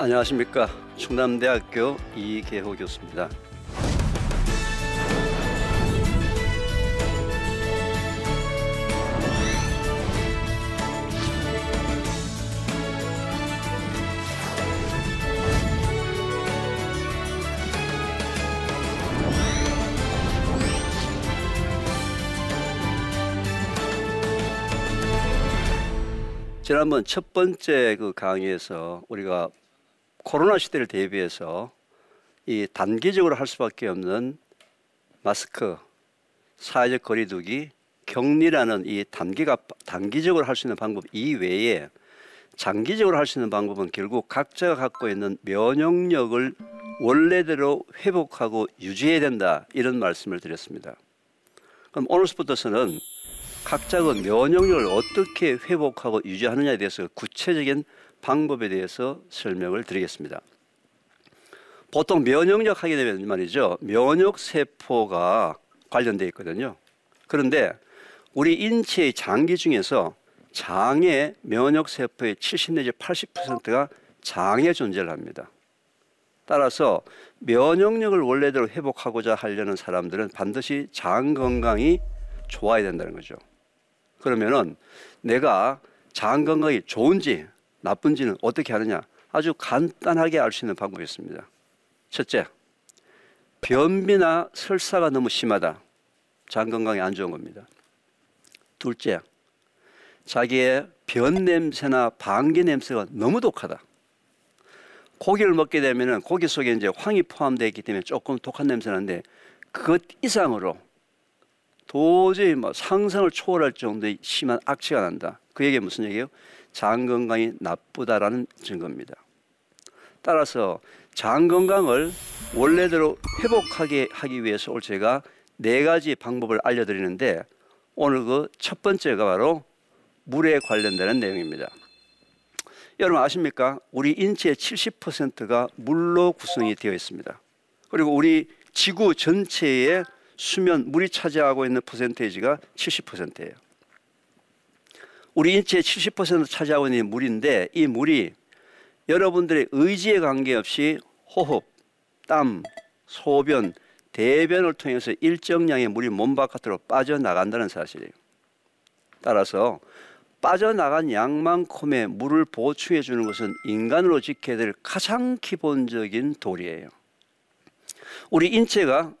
안녕하십니까 충남대학교 이계호 교수입니다. 지난번 첫 번째 그 강의에서 우리가 코로나 시대를 대비해서 이 단기적으로 할 수밖에 없는 마스크, 사회적 거리두기, 격리라는 이 단기가 단기적으로 할 수 있는 방법 이외에 장기적으로 할 수 있는 방법은 결국 각자가 갖고 있는 면역력을 원래대로 회복하고 유지해야 된다 이런 말씀을 드렸습니다. 그럼 오늘부터서는 각자가 면역력을 어떻게 회복하고 유지하느냐에 대해서 구체적인 방법에 대해서 설명을 드리겠습니다. 보통 면역력 하게 되면 말이죠. 면역 세포가 관련되어 있거든요. 그런데 우리 인체의 장기 중에서 장의 면역 세포의 70 내지 80%가 장에 존재를 합니다. 따라서 면역력을 원래대로 회복하고자 하려는 사람들은 반드시 장 건강이 좋아야 된다는 거죠. 그러면은 내가 장 건강이 좋은지 나쁜지는 어떻게 하느냐? 아주 간단하게 알 수 있는 방법이 있습니다. 첫째, 변비나 설사가 너무 심하다. 장 건강에 안 좋은 겁니다. 둘째, 자기의 변 냄새나 방귀 냄새가 너무 독하다. 고기를 먹게 되면 고기 속에 이제 황이 포함되어 있기 때문에 조금 독한 냄새 나는데 그것 이상으로 도저히 뭐 상상을 초월할 정도의 심한 악취가 난다. 그 얘기 무슨 얘기예요? 장 건강이 나쁘다라는 증거입니다. 따라서 장 건강을 원래대로 회복하게 하기 위해서 오늘 제가 네 가지 방법을 알려드리는데 오늘 그 첫 번째가 바로 물에 관련되는 내용입니다. 여러분 아십니까? 우리 인체의 70%가 물로 구성이 되어 있습니다. 그리고 우리 지구 전체의 수면 물이 차지하고 있는 퍼센테이지가 70%예요. 우리 인체의 70% 차지하고 있는 물인데 이 물이 여러분들의 의지에 관계없이 호흡, 땀, 소변, 대변을 통해서 일정량의 물이 몸 바깥으로 빠져나간다는 사실이에요. 따라서 빠져나간 양만큼의 물을 보충해 주는 것은 인간으로 지켜야 될 가장 기본적인 도리예요. 우리 인체가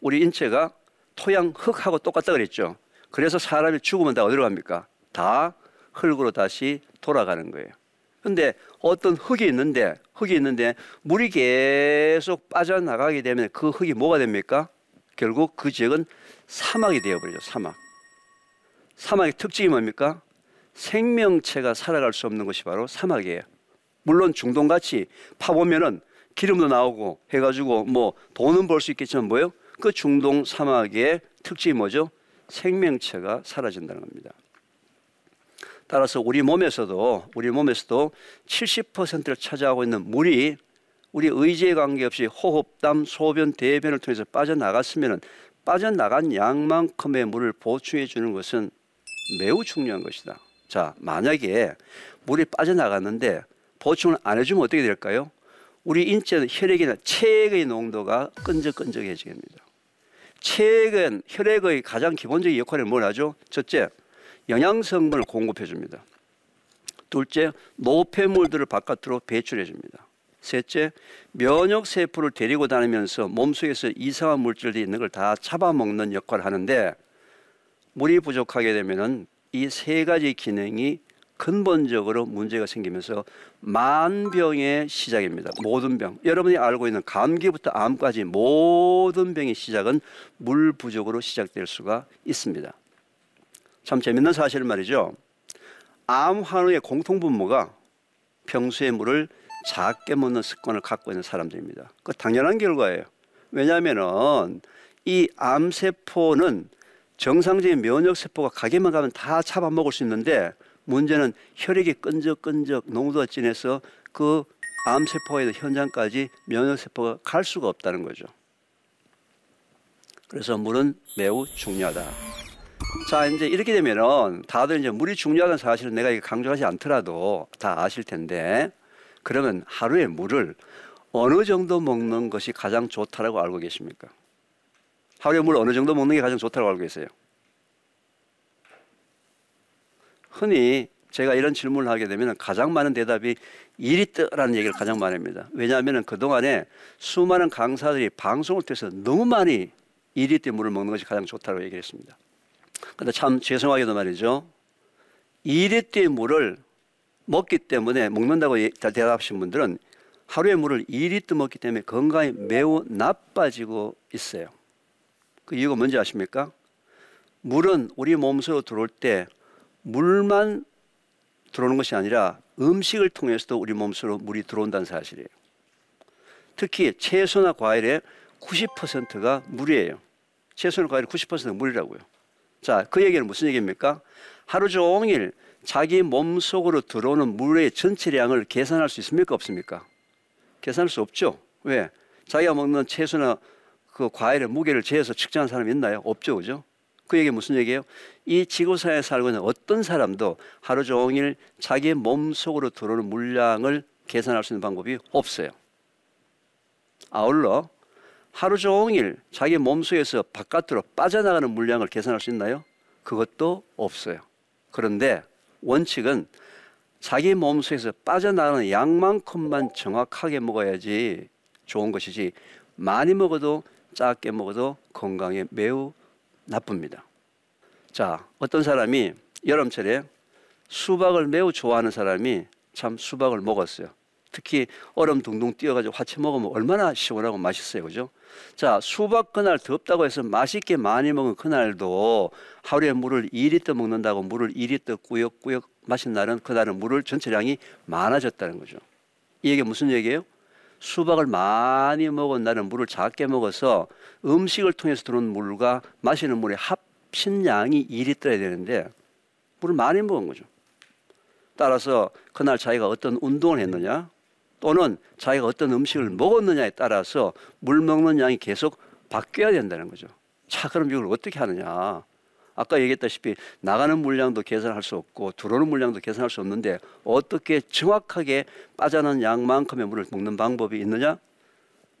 우리 인체가 토양 흙하고 똑같다 그랬죠. 그래서 사람이 죽으면 다 어디로 갑니까? 다 흙으로 다시 돌아가는 거예요. 근데 어떤 흙이 있는데 흙이 있는데 물이 계속 빠져나가게 되면 그 흙이 뭐가 됩니까? 결국 그 지역은 사막이 되어버리죠. 사막. 사막의 특징이 뭡니까? 생명체가 살아갈 수 없는 것이 바로 사막이에요. 물론 중동같이 파보면은 기름도 나오고 해가지고 뭐 돈은 벌 수 있겠지만 뭐요? 그 중동 사막의 특징이 뭐죠? 생명체가 사라진다는 겁니다. 따라서 우리 몸에서도 우리 몸에서도 70%를 차지하고 있는 물이 우리 의지에 관계없이 호흡, 땀, 소변, 대변을 통해서 빠져나갔으면 빠져나간 양만큼의 물을 보충해 주는 것은 매우 중요한 것이다. 자, 만약에 물이 빠져나갔는데 보충을 안 해주면 어떻게 될까요? 우리 인체는 혈액이나 체액의 농도가 끈적끈적해지게 됩니다. 체액은 혈액의 가장 기본적인 역할을 뭘 하죠? 첫째, 영양 성분을 공급해 줍니다. 둘째, 노폐물들을 바깥으로 배출해 줍니다. 셋째, 면역 세포를 데리고 다니면서 몸속에서 이상한 물질들이 있는 걸 다 잡아먹는 역할을 하는데 물이 부족하게 되면은 이 세 가지 기능이 근본적으로 문제가 생기면서 만병의 시작입니다. 모든 병. 여러분이 알고 있는 감기부터 암까지 모든 병의 시작은 물 부족으로 시작될 수가 있습니다. 참 재밌는 사실은 말이죠. 암 환우의 공통분모가 평소에 물을 작게 먹는 습관을 갖고 있는 사람들입니다. 그 당연한 결과예요. 왜냐하면은 이 암세포는 정상적인 면역세포가 가게만 가면 다 잡아먹을 수 있는데 문제는 혈액이 끈적끈적 농도가 진해서 그 암세포의 현장까지 면역세포가 갈 수가 없다는 거죠. 그래서 물은 매우 중요하다. 자, 이제 이렇게 되면은 다들 이제 물이 중요하다는 사실은 내가 강조하지 않더라도 다 아실 텐데 그러면 하루에 물을 어느 정도 먹는 것이 가장 좋다라고 알고 계십니까? 하루에 물 어느 정도 먹는 게 가장 좋다고 알고 계세요? 흔히 제가 이런 질문을 하게 되면 가장 많은 대답이 2리터라는 얘기를 가장 많이 합니다. 왜냐하면 그동안에 수많은 강사들이 방송을 통해서 너무 많이 2리터 물을 먹는 것이 가장 좋다고 얘기를 했습니다. 근데 참 죄송하게도 말이죠. 2리터의 물을 먹기 때문에 먹는다고 대답하신 분들은 하루에 물을 2리터 먹기 때문에 건강이 매우 나빠지고 있어요. 그 이유가 뭔지 아십니까? 물은 우리 몸속으로 들어올 때 물만 들어오는 것이 아니라 음식을 통해서도 우리 몸속으로 물이 들어온다는 사실이에요. 특히 채소나 과일의 90%가 물이에요. 채소나 과일 90%가 물이라고요. 자, 그 얘기는 무슨 얘기입니까? 하루 종일 자기 몸 속으로 들어오는 물의 전체량을 계산할 수 있습니까? 없습니까? 계산할 수 없죠. 왜? 자기가 먹는 채소나 그 과일의 무게를 재서 측정한 사람이 있나요? 없죠. 그죠? 그 얘기 무슨 얘기예요? 이 지구상에 살고 있는 어떤 사람도 하루 종일 자기 몸 속으로 들어오는 물량을 계산할 수 있는 방법이 없어요. 아울러 하루 종일 자기 몸속에서 바깥으로 빠져나가는 물량을 계산할 수 있나요? 그것도 없어요. 그런데 원칙은 자기 몸속에서 빠져나가는 양만큼만 정확하게 먹어야지 좋은 것이지 많이 먹어도 작게 먹어도 건강에 매우 나쁩니다. 자, 어떤 사람이 여름철에 수박을 매우 좋아하는 사람이 참 수박을 먹었어요. 특히 얼음 둥둥 뛰어가지고 화채 먹으면 얼마나 시원하고 맛있어요. 그죠? 자, 수박 그날 덥다고 해서 맛있게 많이 먹은 그날도 하루에 물을 2리터 먹는다고 물을 2리터 꾸역꾸역 마신 날은 그날은 물을 전체량이 많아졌다는 거죠. 이 얘기 무슨 얘기예요? 수박을 많이 먹은 날은 물을 작게 먹어서 음식을 통해서 들어온 물과 마시는 물의 합신량이 2리터야 되는데 물을 많이 먹은 거죠. 따라서 그날 자기가 어떤 운동을 했느냐 또는 자기가 어떤 음식을 먹었느냐에 따라서 물 먹는 양이 계속 바뀌어야 된다는 거죠. 자, 그럼 이걸 어떻게 하느냐? 아까 얘기했다시피 나가는 물량도 계산할 수 없고 들어오는 물량도 계산할 수 없는데 어떻게 정확하게 빠져나는 양만큼의 물을 먹는 방법이 있느냐?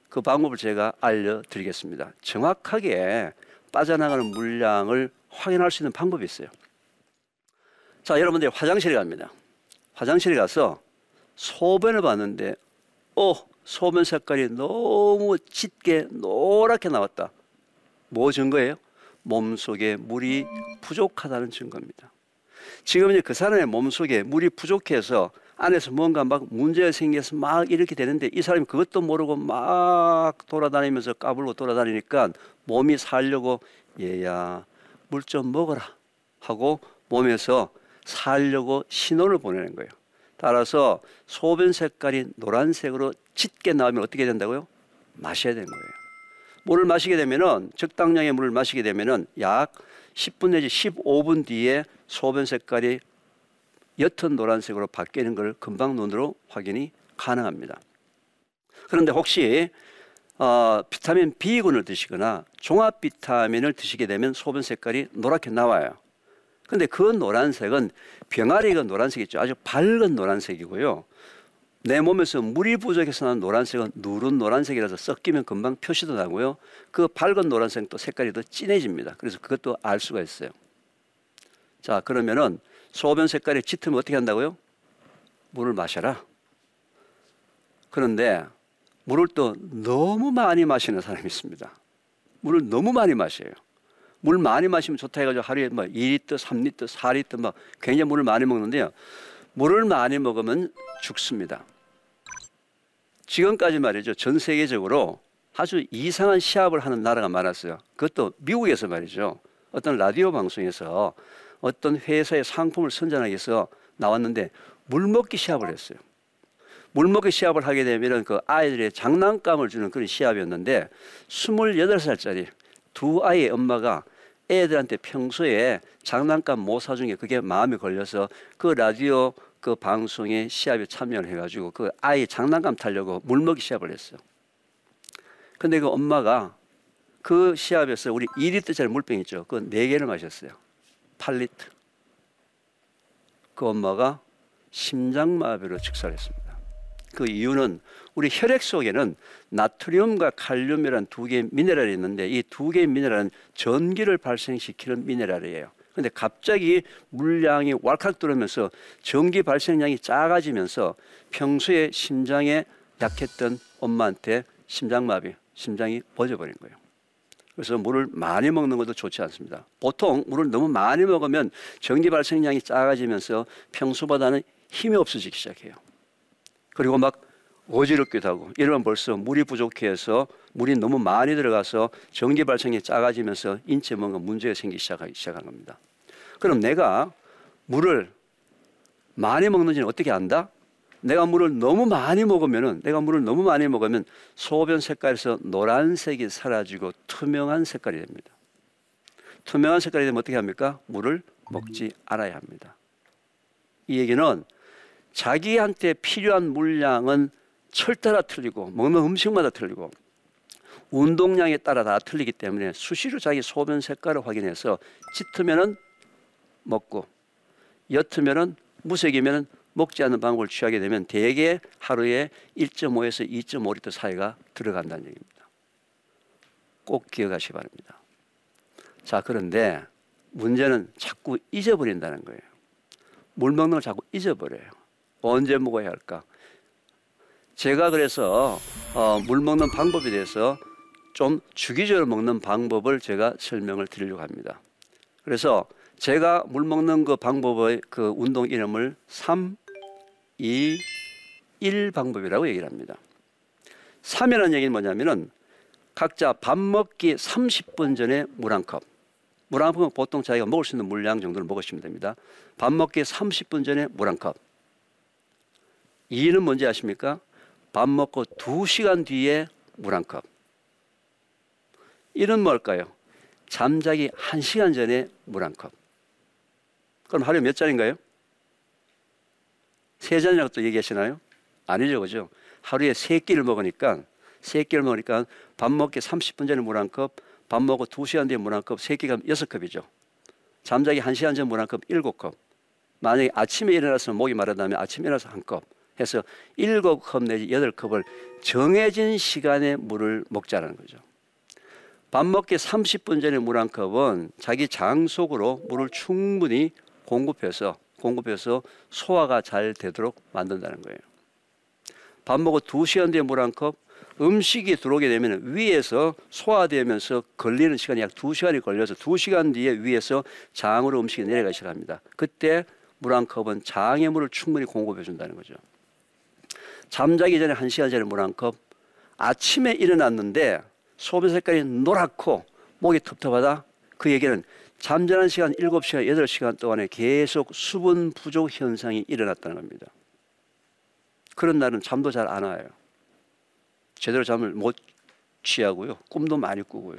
그 방법을 제가 알려드리겠습니다. 정확하게 빠져나가는 물량을 확인할 수 있는 방법이 있어요. 자, 여러분들 화장실에 갑니다. 화장실에 가서 소변을 봤는데 어 소변 색깔이 너무 짙게 노랗게 나왔다. 뭐 증거예요? 몸속에 물이 부족하다는 증거입니다. 지금 이제 그 사람의 몸속에 물이 부족해서 안에서 뭔가 막 문제가 생겨서 막 이렇게 되는데 이 사람이 그것도 모르고 막 돌아다니면서 까불고 돌아다니니까 몸이 살려고 얘야 물 좀 먹어라 하고 몸에서 살려고 신호를 보내는 거예요. 따라서 소변 색깔이 노란색으로 짙게 나오면 어떻게 된다고요? 마셔야 되는 거예요. 물을 마시게 되면은 적당량의 물을 마시게 되면은 약 10분 내지 15분 뒤에 소변 색깔이 옅은 노란색으로 바뀌는 걸 금방 눈으로 확인이 가능합니다. 그런데 혹시 어, 비타민 B군을 드시거나 종합 비타민을 드시게 되면 소변 색깔이 노랗게 나와요. 근데 그 노란색은 병아리가 노란색이죠. 아주 밝은 노란색이고요. 내 몸에서 물이 부족해서 나는 노란색은 누른 노란색이라서 섞이면 금방 표시도 나고요. 그 밝은 노란색 또 색깔이 더 진해집니다. 그래서 그것도 알 수가 있어요. 자, 그러면은 소변 색깔이 짙으면 어떻게 한다고요? 물을 마셔라. 그런데 물을 또 너무 많이 마시는 사람이 있습니다. 물을 너무 많이 마셔요. 물 많이 마시면 좋다 해가지고 하루에 뭐 2리터, 3리터, 4리터 막 굉장히 물을 많이 먹는데요. 물을 많이 먹으면 죽습니다. 지금까지 말이죠. 전 세계적으로 아주 이상한 시합을 하는 나라가 많았어요. 그것도 미국에서 말이죠. 어떤 라디오 방송에서 어떤 회사의 상품을 선전하기 위해서 나왔는데 물 먹기 시합을 했어요. 물 먹기 시합을 하게 되면 그 아이들의 장난감을 주는 그런 시합이었는데 28살짜리 두 아이의 엄마가 애들한테 평소에 장난감 못 사준 게 그게 마음에 걸려서 그 라디오 그 방송에 시합에 참여를 해가지고 그 아이 장난감 타려고 물먹이 시합을 했어요. 근데 그 엄마가 그 시합에서 우리 2리터짜리 물병 있죠. 그 4개를 마셨어요. 8리터. 그 엄마가 심장마비로 즉사했습니다. 그 이유는 우리 혈액 속에는 나트륨과 칼륨이라는 두 개의 미네랄이 있는데 이 두 개의 미네랄은 전기를 발생시키는 미네랄이에요. 근데 갑자기 물량이 왈칵 들어오면서 전기 발생량이 작아지면서 평소에 심장에 약했던 엄마한테 심장마비, 심장이 멎어버린 거예요. 그래서 물을 많이 먹는 것도 좋지 않습니다. 보통 물을 너무 많이 먹으면 전기 발생량이 작아지면서 평소보다는 힘이 없어지기 시작해요. 그리고 막 어지럽기도 하고 이러면 벌써 물이 부족해서 물이 너무 많이 들어가서 전기 발생이 작아지면서 인체에 뭔가 문제가 생기기 시작한 겁니다. 그럼 내가 물을 많이 먹는지는 어떻게 안다? 내가 물을 너무 많이 먹으면은 내가 물을 너무 많이 먹으면 소변 색깔에서 노란색이 사라지고 투명한 색깔이 됩니다. 투명한 색깔이 되면 어떻게 합니까? 물을 먹지 않아야 합니다. 이 얘기는 자기한테 필요한 물량은 철 따라 틀리고 먹는 음식마다 틀리고 운동량에 따라 다 틀리기 때문에 수시로 자기 소변 색깔을 확인해서 짙으면은 먹고 옅으면은 무색이면은 먹지 않는 방법을 취하게 되면 대개 하루에 1.5에서 2.5리터 사이가 들어간다는 얘기입니다. 꼭 기억하시기 바랍니다. 자, 그런데 문제는 자꾸 잊어버린다는 거예요. 물 먹는 걸 자꾸 잊어버려요. 언제 먹어야 할까? 제가 그래서 어, 물 먹는 방법에 대해서 좀 주기적으로 먹는 방법을 제가 설명을 드리려고 합니다. 그래서 제가 물 먹는 그 방법의 그 운동 이름을 3, 2, 1 방법이라고 얘기를 합니다. 3이라는 얘기는 뭐냐면은 각자 밥 먹기 30분 전에 물 한 컵. 물 한 컵은 보통 자기가 먹을 수 있는 물량 정도를 먹으시면 됩니다. 밥 먹기 30분 전에 물 한 컵. 2는 뭔지 아십니까? 밥 먹고 2시간 뒤에 물 한 컵. 1은 뭘까요? 잠자기 1시간 전에 물 한 컵. 그럼 하루에 몇 잔인가요? 세 잔이라고 또 얘기하시나요? 아니죠, 그죠? 하루에 세 끼를 먹으니까 세 끼를 먹으니까 밥 먹기 30분 전에 물 한 컵, 밥 먹고 2시간 뒤에 물 한 컵, 세 끼가 여섯 컵이죠. 잠자기 1시간 전물한 컵, 일곱 컵. 만약에 아침에 일어나서 목이 마르다면 아침에 일어나서 한 컵. 해서 일곱 컵 내지 여덟 컵을 정해진 시간에 물을 먹자라는 거죠. 밥 먹기 30분 전에 물 한 컵은 자기 장 속으로 물을 충분히 공급해서 공급해서 소화가 잘 되도록 만든다는 거예요. 밥 먹고 두 시간 뒤에 물 한 컵, 음식이 들어오게 되면 위에서 소화되면서 걸리는 시간이 약두 시간이 걸려서 두 시간 뒤에 위에서 장으로 음식이 내려가기 시작합니다. 그때 물 한 컵은 장의 물을 충분히 공급해 준다는 거죠. 잠자기 전에 한 시간 전에 물 한 컵, 아침에 일어났는데 소변 색깔이 노랗고 목이 텁텁하다. 그 얘기는 잠자는 시간 7시간, 8시간 동안에 계속 수분 부족 현상이 일어났다는 겁니다. 그런 날은 잠도 잘 안 와요. 제대로 잠을 못 취하고요. 꿈도 많이 꾸고요.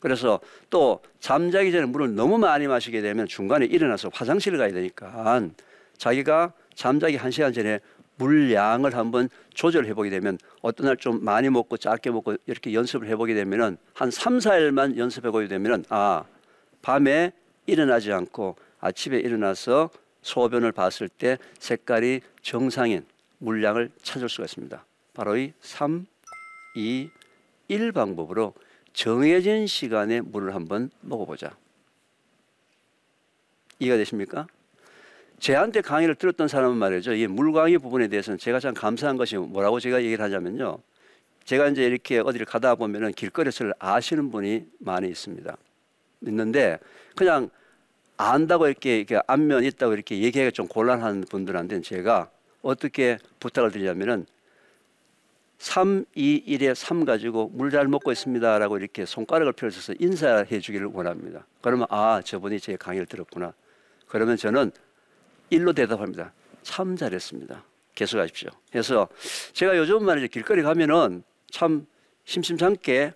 그래서 또 잠자기 전에 물을 너무 많이 마시게 되면 중간에 일어나서 화장실을 가야 되니까 자기가 잠자기 한 시간 전에 물량을 한번 조절해 보게 되면 어떤 날 좀 많이 먹고 짧게 먹고 이렇게 연습을 해 보게 되면은 한 3, 4일만 연습해 보게 되면은 아, 밤에 일어나지 않고 아침에 일어나서 소변을 봤을 때 색깔이 정상인 물량을 찾을 수가 있습니다. 바로 이 3, 2, 1 방법으로 정해진 시간에 물을 한번 먹어보자. 이해가 되십니까? 제한테 강의를 들었던 사람은 말이죠. 이 물강의 부분에 대해서는 제가 참 감사한 것이 뭐라고 제가 얘기를 하자면요. 제가 이제 이렇게 어디를 가다 보면은 길거리에서 아시는 분이 많이 있습니다. 있는데 그냥 안다고 이렇게, 이렇게 안면 있다고 이렇게 얘기하기가 좀 곤란한 분들한테는 제가 어떻게 부탁을 드리냐면은 3, 2, 1에 3 가지고 물 잘 먹고 있습니다 라고 이렇게 손가락을 펼쳐서 인사해 주기를 원합니다. 그러면 아, 저분이 제 강의를 들었구나. 그러면 저는 일로 대답합니다. 참 잘했습니다. 계속하십시오. 그래서 제가 요즘 말이죠. 길거리 가면은 참 심심찮게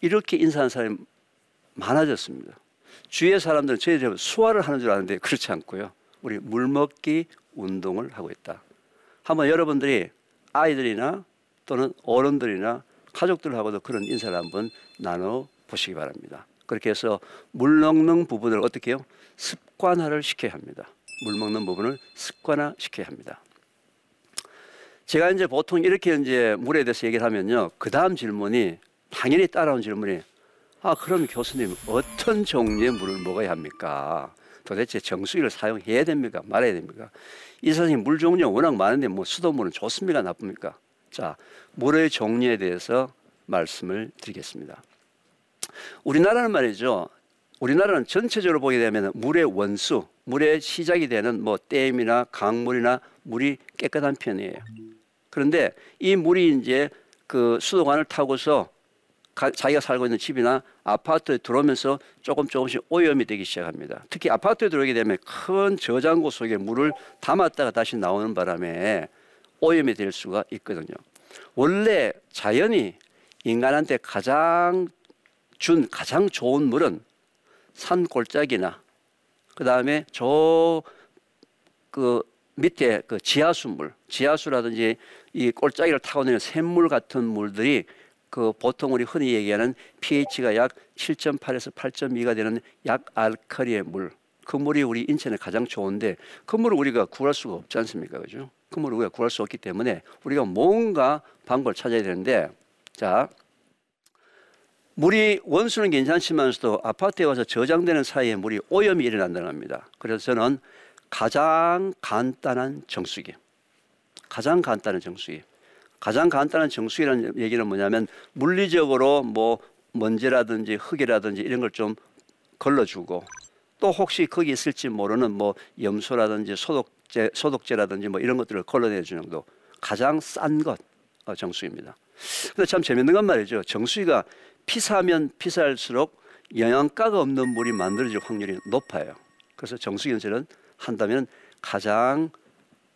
이렇게 인사하는 사람이 많아졌습니다. 주위의 사람들은 대해 수화를 하는 줄 아는데 그렇지 않고요. 우리 물 먹기 운동을 하고 있다. 한번 여러분들이 아이들이나 또는 어른들이나 가족들하고도 그런 인사를 한번 나눠 보시기 바랍니다. 그렇게 해서 물 먹는 부분을 어떻게 해요? 습관화를 시켜야 합니다. 물 먹는 부분을 습관화 시켜야 합니다. 제가 이제 보통 이렇게 이제 물에 대해서 얘기를 하면요. 그 다음 질문이 당연히 따라온 질문이 아 그럼 교수님 어떤 종류의 물을 먹어야 합니까? 도대체 정수기를 사용해야 됩니까? 말아야 됩니까? 이 선생님 물 종류가 워낙 많은데 뭐 수돗물은 좋습니까? 나쁩니까? 자 물의 종류에 대해서 말씀을 드리겠습니다. 우리나라는 말이죠. 우리나라는 전체적으로 보게 되면 물의 원수, 물의 시작이 되는 뭐 댐이나 강물이나 물이 깨끗한 편이에요. 그런데 이 물이 이제 그 수도관을 타고서 가, 자기가 살고 있는 집이나 아파트에 들어오면서 조금 조금씩 오염이 되기 시작합니다. 특히 아파트에 들어오게 되면 큰 저장고 속에 물을 담았다가 다시 나오는 바람에 오염이 될 수가 있거든요. 원래 자연이 인간한테 가장 준 가장 좋은 물은 산 골짜기나 그 다음에 저 그 밑에 그 지하수물, 지하수라든지 이 골짜기를 타고 내는 샘물 같은 물들이 그 보통 우리 흔히 얘기하는 pH가 약 7.8에서 8.2가 되는 약 알칼리의 물. 그 물이 우리 인체에 가장 좋은데 그 물을 우리가 구할 수가 없지 않습니까? 그죠? 그 물을 우리가 구할 수 없기 때문에 우리가 뭔가 방법을 찾아야 되는데 자, 물이 원수는 괜찮지만서도 아파트에 와서 저장되는 사이에 물이 오염이 일어난다는 겁니다. 그래서 저는 가장 간단한 정수기, 가장 간단한 정수기, 가장 간단한 정수기라는 얘기는 뭐냐면 물리적으로 뭐 먼지라든지 흙이라든지 이런 걸 좀 걸러주고 또 혹시 거기 있을지 모르는 뭐 염소라든지 소독제, 소독제라든지 뭐 이런 것들을 걸러내주는 정도 가장 싼 것 정수기입니다. 근데 참 재밌는 건 말이죠. 정수기가 피사면 피사할수록 영양가가 없는 물이 만들어질 확률이 높아요. 그래서 정수 견제는 한다면 가장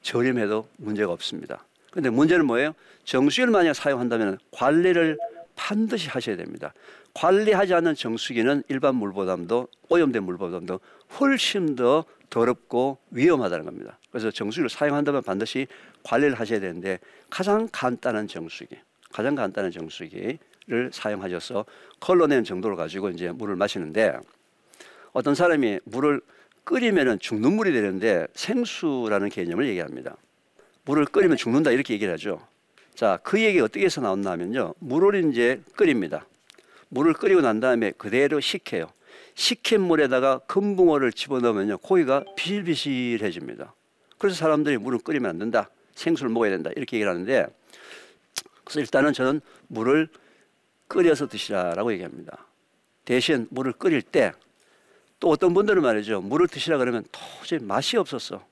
저렴해도 문제가 없습니다. 근데 문제는 뭐예요? 정수기를 만약 사용한다면 관리를 반드시 하셔야 됩니다. 관리하지 않는 정수기는 일반 물보다도 오염된 물보다도 훨씬 더 더럽고 위험하다는 겁니다. 그래서 정수기를 사용한다면 반드시 관리를 하셔야 되는데 가장 간단한 정수기, 가장 간단한 정수기 를 사용하셔서 걸러내는 정도를 가지고 이제 물을 마시는데 어떤 사람이 물을 끓이면 죽는 물이 되는데 생수라는 개념을 얘기합니다. 물을 끓이면 죽는다 이렇게 얘기를 하죠. 자, 그 얘기 어떻게 해서 나왔나 하면요. 물을 이제 끓입니다. 물을 끓이고 난 다음에 그대로 식혀요. 식힌 물에다가 금붕어를 집어넣으면요. 고기가 비실비실해집니다. 그래서 사람들이 물을 끓이면 안 된다. 생수를 먹어야 된다. 이렇게 얘기를 하는데 그래서 일단은 저는 물을 끓여서 드시라라고 얘기합니다. 대신 물을 끓일 때 또 어떤 분들은 말이죠. 물을 드시라 그러면 도저히 맛이 없었어.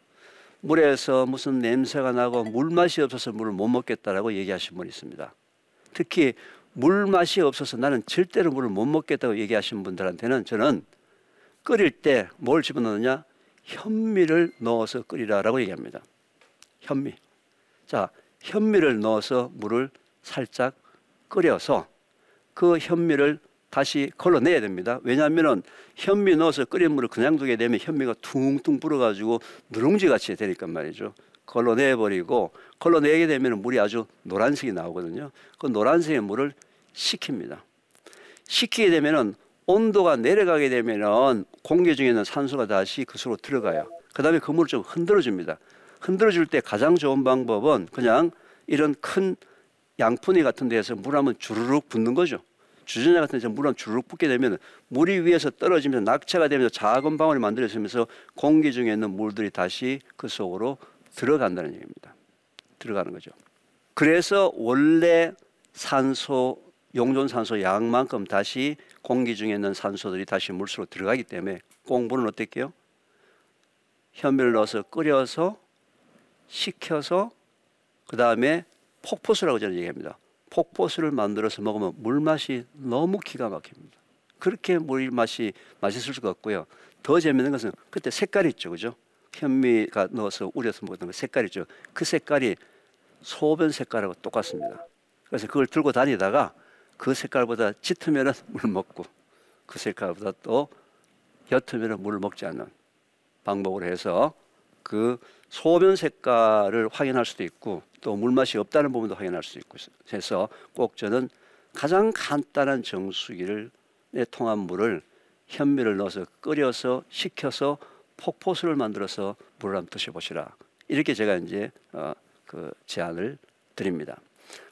물에서 무슨 냄새가 나고 물 맛이 없어서 물을 못 먹겠다라고 얘기하신 분이 있습니다. 특히 물 맛이 없어서 나는 절대로 물을 못 먹겠다고 얘기하신 분들한테는 저는 끓일 때 뭘 집어넣느냐? 현미를 넣어서 끓이라라고 얘기합니다. 현미. 자, 현미를 넣어서 물을 살짝 끓여서 그 현미를 다시 걸러내야 됩니다. 왜냐하면 현미 넣어서 끓인 물을 그냥 두게 되면 현미가 퉁퉁 불어가지고 누룽지 같이 되니까 말이죠. 걸러내 버리고 걸러내게 되면 물이 아주 노란색이 나오거든요. 그 노란색의 물을 식힙니다. 식히게 되면은 온도가 내려가게 되면은 공기 중에 있는 산소가 다시 그 속으로 들어가요. 그 다음에 그 물을 좀 흔들어 줍니다. 흔들어 줄 때 가장 좋은 방법은 그냥 이런 큰 양푼이 같은 데에서 물 한번 주르륵 붓는 거죠. 주전자 같은 데서 물 한번 주르륵 붓게 되면 물이 위에서 떨어지면서 낙차가 되면서 작은 방울이 만들어지면서 공기 중에 있는 물들이 다시 그 속으로 들어간다는 얘기입니다. 들어가는 거죠. 그래서 원래 산소 용존 산소 양만큼 다시 공기 중에 있는 산소들이 다시 물속으로 들어가기 때문에 공부는 어떻게 해요? 현미를 넣어서 끓여서 식혀서 그 다음에 폭포수라고 저는 얘기합니다. 폭포수를 만들어서 먹으면 물 맛이 너무 기가 막힙니다. 그렇게 물 맛이 맛있을 수가 없고요. 더 재밌는 것은 그때 색깔이 있죠, 그죠? 현미가 넣어서 우려서 먹던 그 색깔이 있죠. 그 색깔이 소변 색깔하고 똑같습니다. 그래서 그걸 들고 다니다가 그 색깔보다 짙으면 물 먹고 그 색깔보다 또 옅으면 물을 먹지 않는 방법으로 해서 그 소변 색깔을 확인할 수도 있고 또 물맛이 없다는 부분도 확인할 수 있고 해서 꼭 저는 가장 간단한 정수기를 통한 물을 현미를 넣어서 끓여서 식혀서 폭포수를 만들어서 물을 한번 드셔보시라 이렇게 제가 이제 어, 그 제안을 드립니다.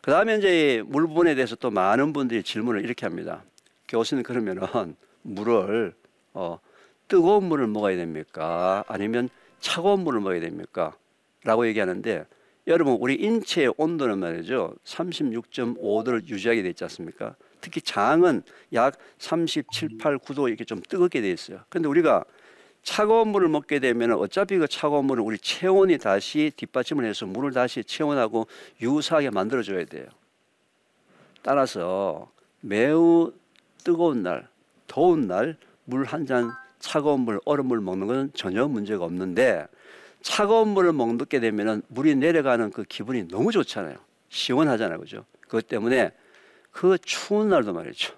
그 다음에 이제 물 부분에 대해서 또 많은 분들이 질문을 이렇게 합니다. 교수님 그러면은 물을 어, 뜨거운 물을 먹어야 됩니까? 아니면 차가운 물을 먹어야 됩니까? 라고 얘기하는데 여러분 우리 인체의 온도는 말이죠 36.5도를 유지하게 돼 있지 않습니까? 특히 장은 약 37, 8, 9도 이렇게 좀 뜨겁게 돼 있어요. 근데 우리가 차가운 물을 먹게 되면 어차피 그 차가운 물을 우리 체온이 다시 뒷받침을 해서 물을 다시 체온하고 유사하게 만들어줘야 돼요. 따라서 매우 뜨거운 날, 더운 날 물 한 잔 차가운 물, 얼음물 먹는 것은 전혀 문제가 없는데 차가운 물을 먹게 되면 물이 내려가는 그 기분이 너무 좋잖아요. 시원하잖아요. 그죠? 그것 때문에 그 추운 날도 말이죠.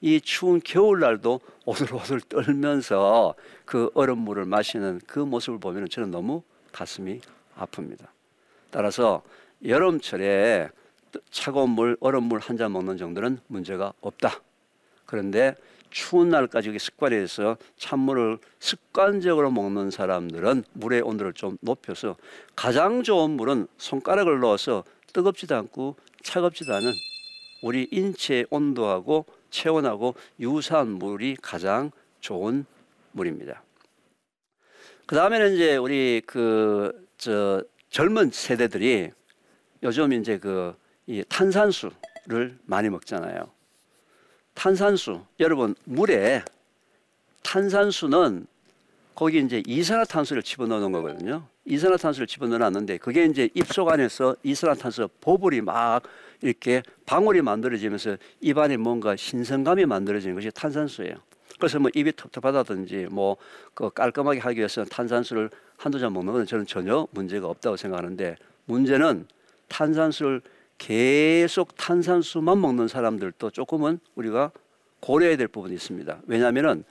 이 추운 겨울날도 오들오들 떨면서 그 얼음물을 마시는 그 모습을 보면 저는 너무 가슴이 아픕니다. 따라서 여름철에 차가운 물, 얼음물 한 잔 먹는 정도는 문제가 없다. 그런데 추운 날까지 습관이 돼서 찬물을 습관적으로 먹는 사람들은 물의 온도를 좀 높여서 가장 좋은 물은 손가락을 넣어서 뜨겁지도 않고 차갑지도 않은 우리 인체의 온도하고 체온하고 유사한 물이 가장 좋은 물입니다. 그 다음에는 이제 우리 그 저 젊은 세대들이 요즘 이제 그이 탄산수를 많이 먹잖아요. 탄산수 여러분 물에 탄산수는 거기 이제 이산화탄소를 집어넣는 거거든요. 이산화탄소를 집어넣었는데 그게 이제 입속 안에서 이산화탄소 버블이 막 이렇게 방울이 만들어지면서 입 안에 뭔가 신선감이 만들어지는 것이 탄산수예요. 그래서 뭐 입이 텁텁하다든지 뭐 그 깔끔하게 하기 위해서 탄산수를 한두 잔 먹는 것은 저는 전혀 문제가 없다고 생각하는데 문제는 탄산수를 계속 탄산수만 먹는 사람들도 조금은 우리가 고려해야 될 부분이 있습니다. 왜냐하면은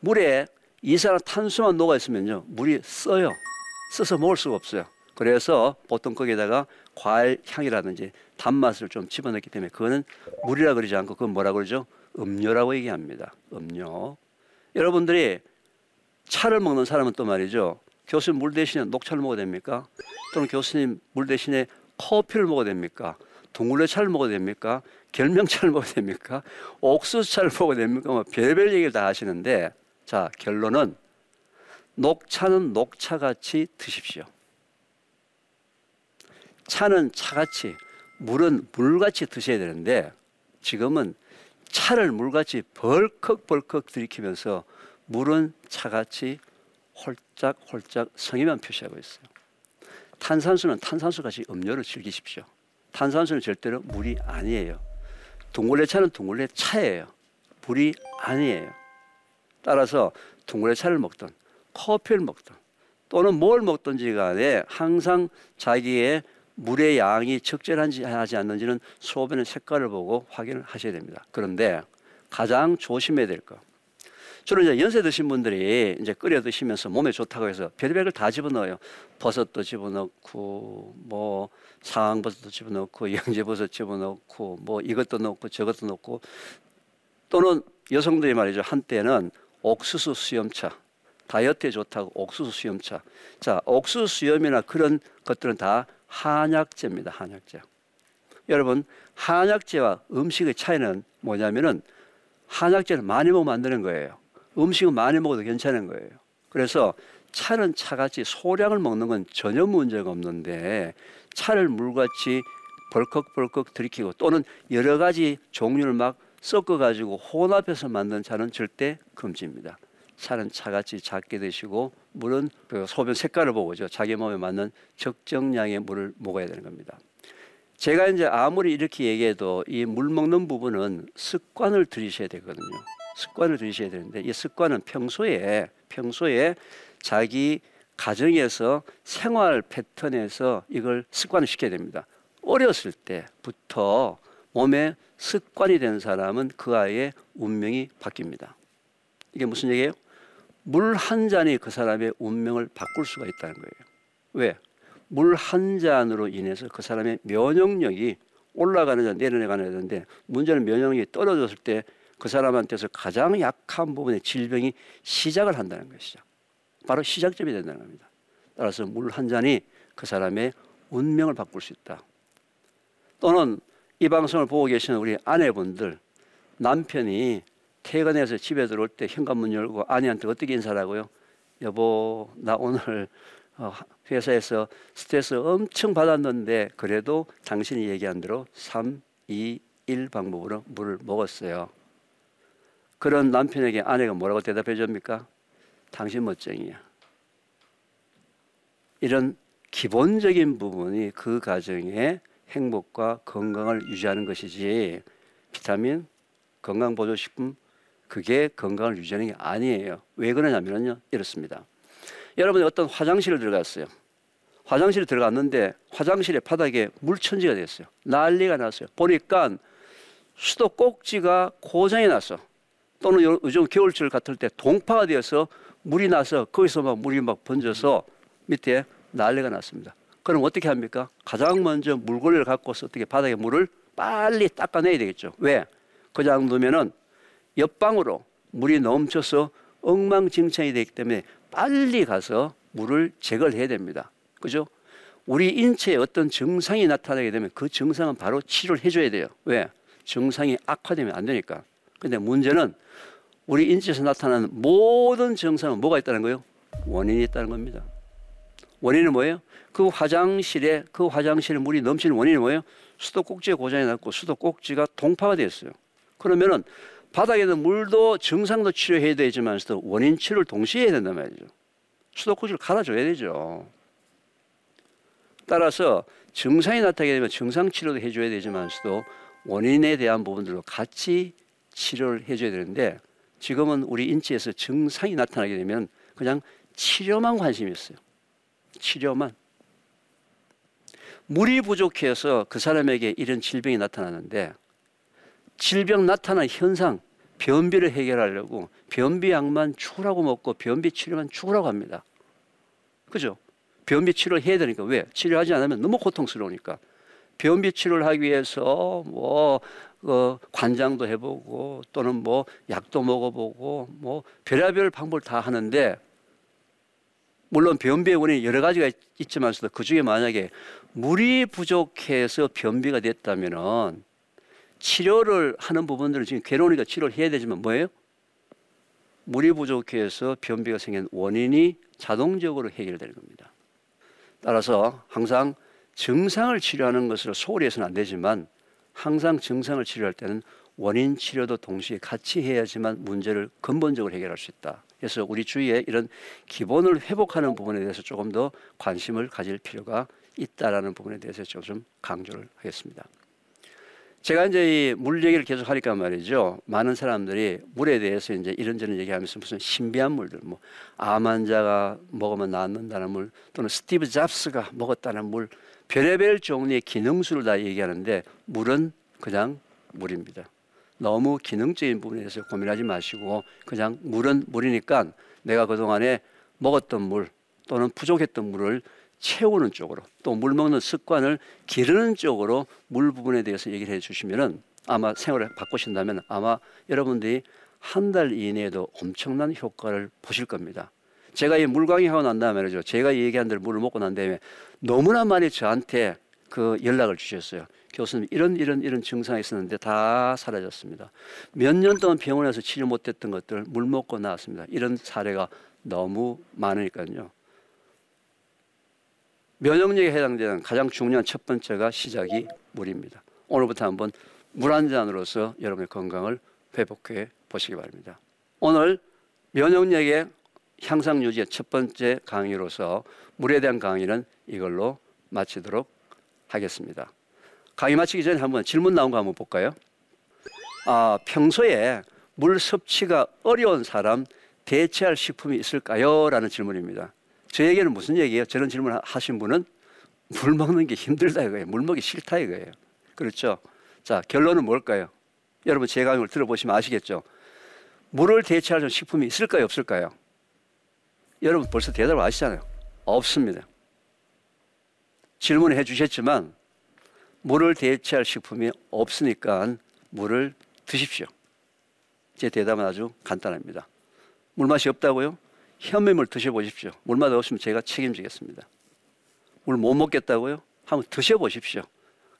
물에 이산화탄소만 녹아 있으면요 물이 써요. 써서 먹을 수가 없어요. 그래서 보통 거기에다가 과일 향이라든지 단맛을 좀 집어넣기 때문에 그거는 물이라 그러지 않고 그건 뭐라 그러죠? 음료라고 얘기합니다. 음료. 여러분들이 차를 먹는 사람은 또 말이죠. 교수님 물 대신에 녹차를 먹어야 됩니까? 또는 교수님 물 대신에 커피를 먹어야 됩니까? 동굴레차를 먹어야 됩니까? 결명차를 먹어야 됩니까? 옥수수차를 먹어야 됩니까? 뭐 별별 얘기를 다 하시는데 자 결론은 녹차는 녹차같이 드십시오. 차는 차같이 물은 물같이 드셔야 되는데 지금은 차를 물같이 벌컥벌컥 들이키면서 물은 차같이 홀짝홀짝 성의만 표시하고 있어요. 탄산수는 탄산수 같이 음료를 즐기십시오. 탄산수는 절대로 물이 아니에요. 동굴레차는 동굴레차예요. 물이 아니에요. 따라서 동굴레차를 먹든 커피를 먹든 또는 뭘 먹든지 간에 항상 자기의 물의 양이 적절한지 하지 않는지는 소변의 색깔을 보고 확인을 하셔야 됩니다. 그런데 가장 조심해야 될 것. 주로 이제 연세 드신 분들이 이제 끓여 드시면서 몸에 좋다고 해서 별별 걸다 집어넣어요. 버섯도 집어넣고 뭐 상황버섯도 집어넣고 영재버섯 집어넣고 뭐 이것도 넣고 저것도 넣고. 또는 여성들이 말이죠. 한때는 옥수수 수염차 다이어트에 좋다고 옥수수 수염차. 자 옥수수 수염이나 그런 것들은 다 한약재입니다. 한약재. 여러분 한약재와 음식의 차이는 뭐냐면은 한약재를 많이 먹으면 안 되는 거예요 음식은 많이 먹어도 괜찮은 거예요 그래서 차는 차같이 소량을 먹는 건 전혀 문제가 없는데 차를 물같이 벌컥벌컥 들이키고 또는 여러 가지 종류를 막 섞어가지고 혼합해서 만든 차는 절대 금지입니다. 차는 차같이 작게 드시고 물은 그 소변 색깔을 보고죠. 자기 몸에 맞는 적정량의 물을 먹어야 되는 겁니다. 제가 이제 아무리 이렇게 얘기해도 이 물 먹는 부분은 습관을 들이셔야 되거든요. 습관을 들이셔야 되는데 이 습관은 평소에 평소에 자기 가정에서 생활 패턴에서 이걸 습관을 시켜야 됩니다. 어렸을 때부터 몸에 습관이 된 사람은 그 아이의 운명이 바뀝니다. 이게 무슨 얘기예요? 물 한 잔이 그 사람의 운명을 바꿀 수가 있다는 거예요. 왜? 물 한 잔으로 인해서 그 사람의 면역력이 올라가는 내려가는 되는데 문제는 면역력이 떨어졌을 때 그 사람한테서 가장 약한 부분의 질병이 시작을 한다는 것이죠. 바로 시작점이 된다는 겁니다. 따라서 물 한 잔이 그 사람의 운명을 바꿀 수 있다. 또는 이 방송을 보고 계시는 우리 아내분들 남편이 퇴근해서 집에 들어올 때 현관문 열고 아내한테 어떻게 인사하고요? 여보, 나 오늘 어, 회사에서 스트레스 엄청 받았는데 그래도 당신이 얘기한 대로 3, 2, 1 방법으로 물을 먹었어요. 그런 남편에게 아내가 뭐라고 대답해 줍니까? 당신 멋쟁이야. 이런 기본적인 부분이 그 가정의 행복과 건강을 유지하는 것이지 비타민, 건강보조식품 그게 건강을 유지하는 게 아니에요. 왜 그러냐면요. 이렇습니다. 여러분이 어떤 화장실을 들어갔어요. 화장실에 들어갔는데 화장실의 바닥에 물천지가 됐어요. 난리가 났어요. 보니까 수도 꼭지가 고장이 났어. 또는 요즘 겨울철 같을 때 동파가 되어서 물이 나서 거기서 막 물이 막 번져서 밑에 난리가 났습니다. 그럼 어떻게 합니까? 가장 먼저 물걸레를 갖고서 어떻게 바닥에 물을 빨리 닦아내야 되겠죠. 왜? 그 정도면은 옆방으로 물이 넘쳐서 엉망진창이 되기 때문에 빨리 가서 물을 제거를 해야 됩니다. 그죠? 우리 인체에 어떤 증상이 나타나게 되면 그 증상은 바로 치료를 해줘야 돼요. 왜? 증상이 악화되면 안 되니까. 근데 문제는 우리 인체에서 나타나는 모든 증상은 뭐가 있다는 거예요? 원인이 있다는 겁니다. 원인은 뭐예요? 그 화장실에 그 화장실에 물이 넘치는 원인이 뭐예요? 수도꼭지에 고장이 났고 수도꼭지가 동파가 됐어요. 그러면은 바닥에 있는 물도 증상도 치료해야 되지만서도 원인 치료를 동시에 해야 된단 말이죠. 수도꼭지를 갈아줘야 되죠. 따라서 증상이 나타나게 되면 증상 치료도 해줘야 되지만서도 원인에 대한 부분들도 같이 치료를 해줘야 되는데 지금은 우리 인체에서 증상이 나타나게 되면 그냥 치료만 관심이 있어요. 치료만. 물이 부족해서 그 사람에게 이런 질병이 나타나는데 질병 나타난 현상, 변비를 해결하려고 변비약만 추구라고 먹고 변비 치료만 추구라고 합니다. 그죠? 변비 치료를 해야 되니까 왜? 치료하지 않으면 너무 고통스러우니까. 변비 치료를 하기 위해서 뭐 어, 관장도 해보고 또는 뭐 약도 먹어보고 뭐 별의별 방법을 다 하는데 물론 변비의 원인이 여러 가지가 있지만서도 그 중에 만약에 물이 부족해서 변비가 됐다면은 치료를 하는 부분들은 지금 괴로우니까 치료를 해야 되지만 뭐예요? 물이 부족해서 변비가 생긴 원인이 자동적으로 해결되는 겁니다. 따라서 항상 증상을 치료하는 것을 소홀히 해서는 안 되지만 항상 증상을 치료할 때는 원인 치료도 동시에 같이 해야지만 문제를 근본적으로 해결할 수 있다. 그래서 우리 주위에 이런 기본을 회복하는 부분에 대해서 조금 더 관심을 가질 필요가 있다라는 부분에 대해서 좀 강조를 하겠습니다. 제가 이제 이 물 얘기를 계속 하니까 말이죠. 많은 사람들이 물에 대해서 이제 이런저런 얘기하면서 무슨 신비한 물들, 뭐 암 환자가 먹으면 낫는다는 물, 또는 스티브 잡스가 먹었다는 물, 별의별 종류의 기능수를 다 얘기하는데 물은 그냥 물입니다. 너무 기능적인 부분에 대해서 고민하지 마시고 그냥 물은 물이니까 내가 그동안에 먹었던 물 또는 부족했던 물을 채우는 쪽으로 또 물 먹는 습관을 기르는 쪽으로 물 부분에 대해서 얘기를 해 주시면은 아마 생활을 바꾸신다면 아마 여러분들이 한 달 이내에도 엄청난 효과를 보실 겁니다. 제가 이 물광이 하고 난 다음에 죠 제가 얘기한 대로 물을 먹고 난 다음에 너무나 많이 저한테 그 연락을 주셨어요. 교수님 이런 이런 이런 증상이 있었는데 다 사라졌습니다. 몇 년 동안 병원에서 치료 못했던 것들 물 먹고 나왔습니다. 이런 사례가 너무 많으니까요. 면역력에 해당되는 가장 중요한 첫 번째가 시작이 물입니다. 오늘부터 한번 물 한 잔으로서 여러분의 건강을 회복해 보시기 바랍니다. 오늘 면역력의 향상 유지의 첫 번째 강의로서 물에 대한 강의는 이걸로 마치도록 하겠습니다. 강의 마치기 전에 한번 질문 나온 거 한번 볼까요? 아, 평소에 물 섭취가 어려운 사람 대체할 식품이 있을까요? 라는 질문입니다. 저에게는 무슨 얘기예요? 저런 질문 하신 분은 물 먹는 게 힘들다 이거예요. 물 먹기 싫다 이거예요. 그렇죠? 자, 결론은 뭘까요? 여러분 제 강의를 들어보시면 아시겠죠? 물을 대체할 식품이 있을까요? 없을까요? 여러분 벌써 대답을 아시잖아요. 없습니다. 질문을 해 주셨지만 물을 대체할 식품이 없으니까 물을 드십시오. 제 대답은 아주 간단합니다. 물맛이 없다고요? 현미물 드셔보십시오. 물맛 없으면 제가 책임지겠습니다. 물 못 먹겠다고요? 한번 드셔보십시오.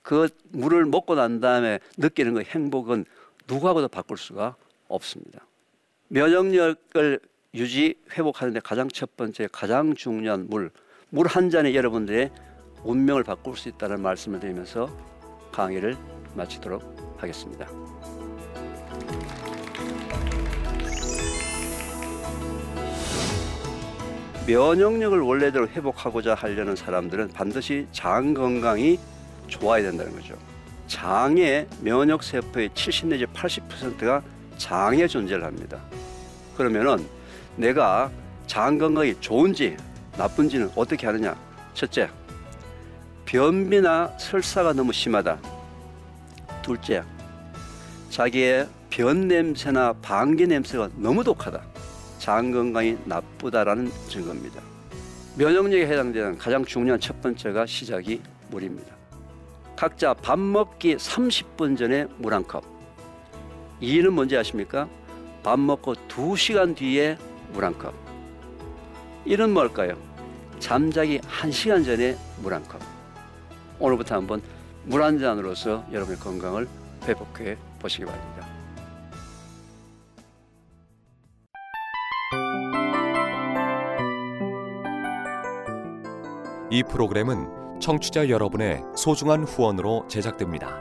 그 물을 먹고 난 다음에 느끼는 그 행복은 누구하고도 바꿀 수가 없습니다. 면역력을 유지 회복하는데 가장 첫 번째 가장 중요한 물, 물 한 잔에 여러분들의 운명을 바꿀 수 있다는 말씀을 드리면서 강의를 마치도록 하겠습니다. 면역력을 원래대로 회복하고자 하려는 사람들은 반드시 장 건강이 좋아야 된다는 거죠. 장의 면역 세포의 70 내지 80%가 장에 존재를 합니다. 그러면은 내가 장 건강이 좋은지 나쁜지는 어떻게 하느냐? 첫째, 변비나 설사가 너무 심하다. 둘째, 자기의 변 냄새나 방귀 냄새가 너무 독하다. 장 건강이 나쁘다라는 증거입니다. 면역력에 해당되는 가장 중요한 첫 번째가 시작이 물입니다. 각자 밥 먹기 30분 전에 물 한 컵. 이는 뭔지 아십니까? 밥 먹고 2시간 뒤에 물 한 컵. 이는 뭘까요? 잠자기 1시간 전에 물 한 컵. 오늘부터 한번 물 한 잔으로서 여러분의 건강을 회복해 보시기 바랍니다. 이 프로그램은 청취자 여러분의 소중한 후원으로 제작됩니다.